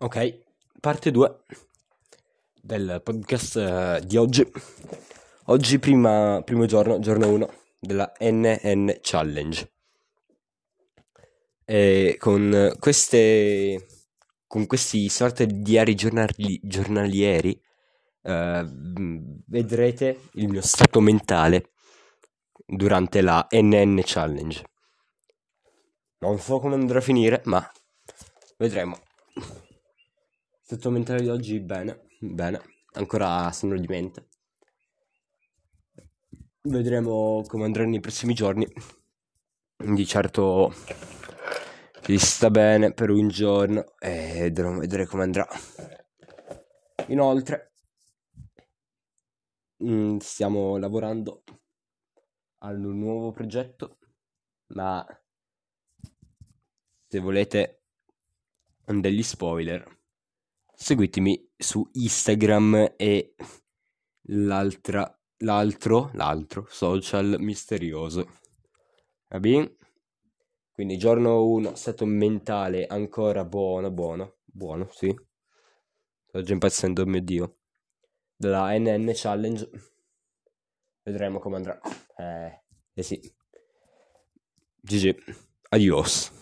Ok, parte 2 del podcast eh, di oggi. Oggi prima, primo giorno, giorno 1 della NN Challenge. E con queste con questi sorte di diari giornali, giornalieri eh, vedrete il mio stato mentale durante la NN Challenge. Non so come andrà a finire, ma vedremo. Stato mentale di oggi bene, bene, ancora sono di mente. Vedremo come andranno i prossimi giorni. Di certo si sta bene per un giorno e dovremo vedere come andrà. Inoltre, mm, stiamo lavorando ad un nuovo progetto, ma se volete degli spoiler, seguitemi su Instagram e l'altra, l'altro, l'altro social misterioso. Va bene? Quindi giorno 1, stato mentale ancora buono, buono, buono, sì. Sto già impazzendo, mio Dio. Della NN Challenge. Vedremo come andrà. Eh, eh sì. GG. Adios.